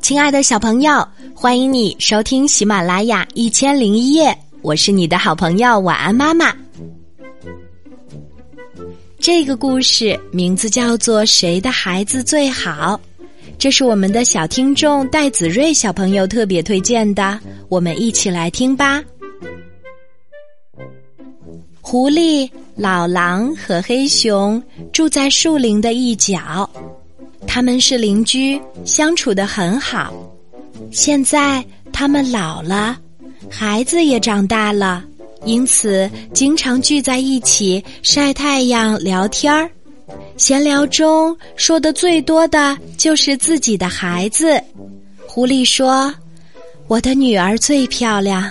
亲爱的小朋友，欢迎你收听喜马拉雅一千零一夜，我是你的好朋友晚安妈妈。这个故事名字叫做《谁的孩子最好》，这是我们的小听众戴子睿小朋友特别推荐的，我们一起来听吧。狐狸、老狼和黑熊住在树林的一角。他们是邻居，相处的很好。现在他们老了，孩子也长大了，因此经常聚在一起晒太阳、聊天儿。闲聊中说的最多的就是自己的孩子。狐狸说：“我的女儿最漂亮，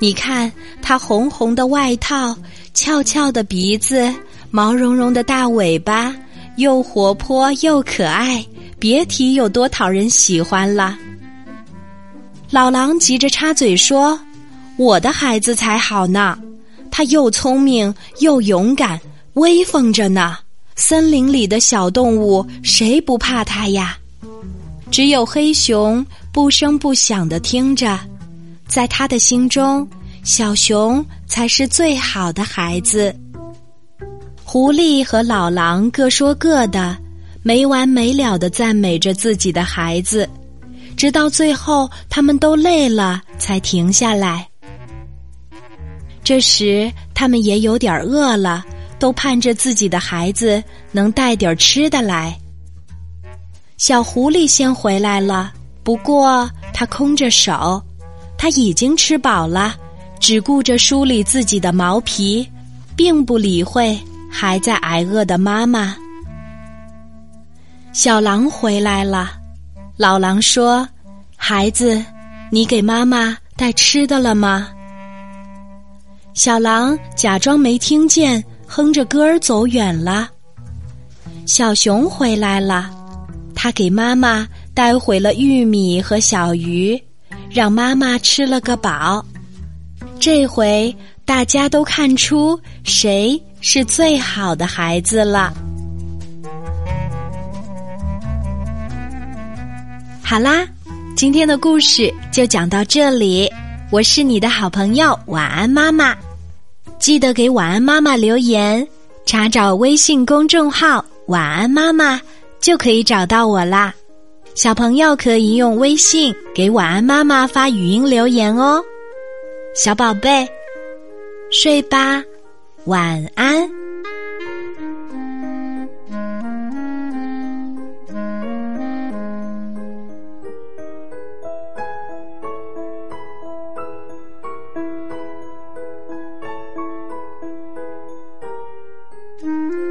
你看她红红的外套，翘翘的鼻子，毛茸茸的大尾巴。”又活泼又可爱，别提有多讨人喜欢了。老狼急着插嘴说：“我的孩子才好呢，他又聪明又勇敢，威风着呢。森林里的小动物谁不怕他呀？”只有黑熊不声不响的听着，在他的心中，小熊才是最好的孩子。狐狸和老狼各说各的，没完没了的赞美着自己的孩子，直到最后他们都累了才停下来。这时他们也有点饿了，都盼着自己的孩子能带点吃的来。小狐狸先回来了，不过他空着手，他已经吃饱了，只顾着梳理自己的毛皮，并不理会。还在挨饿的妈妈，小狼回来了。老狼说：“孩子，你给妈妈带吃的了吗？”小狼假装没听见，哼着歌儿走远了。小熊回来了，他给妈妈带回了玉米和小鱼，让妈妈吃了个饱。这回大家都看出谁。是最好的孩子了。好啦，今天的故事就讲到这里。我是你的好朋友晚安妈妈，记得给晚安妈妈留言，查找微信公众号“晚安妈妈”就可以找到我啦。小朋友可以用微信给晚安妈妈发语音留言哦。小宝贝，睡吧。晚安。Mm-hmm.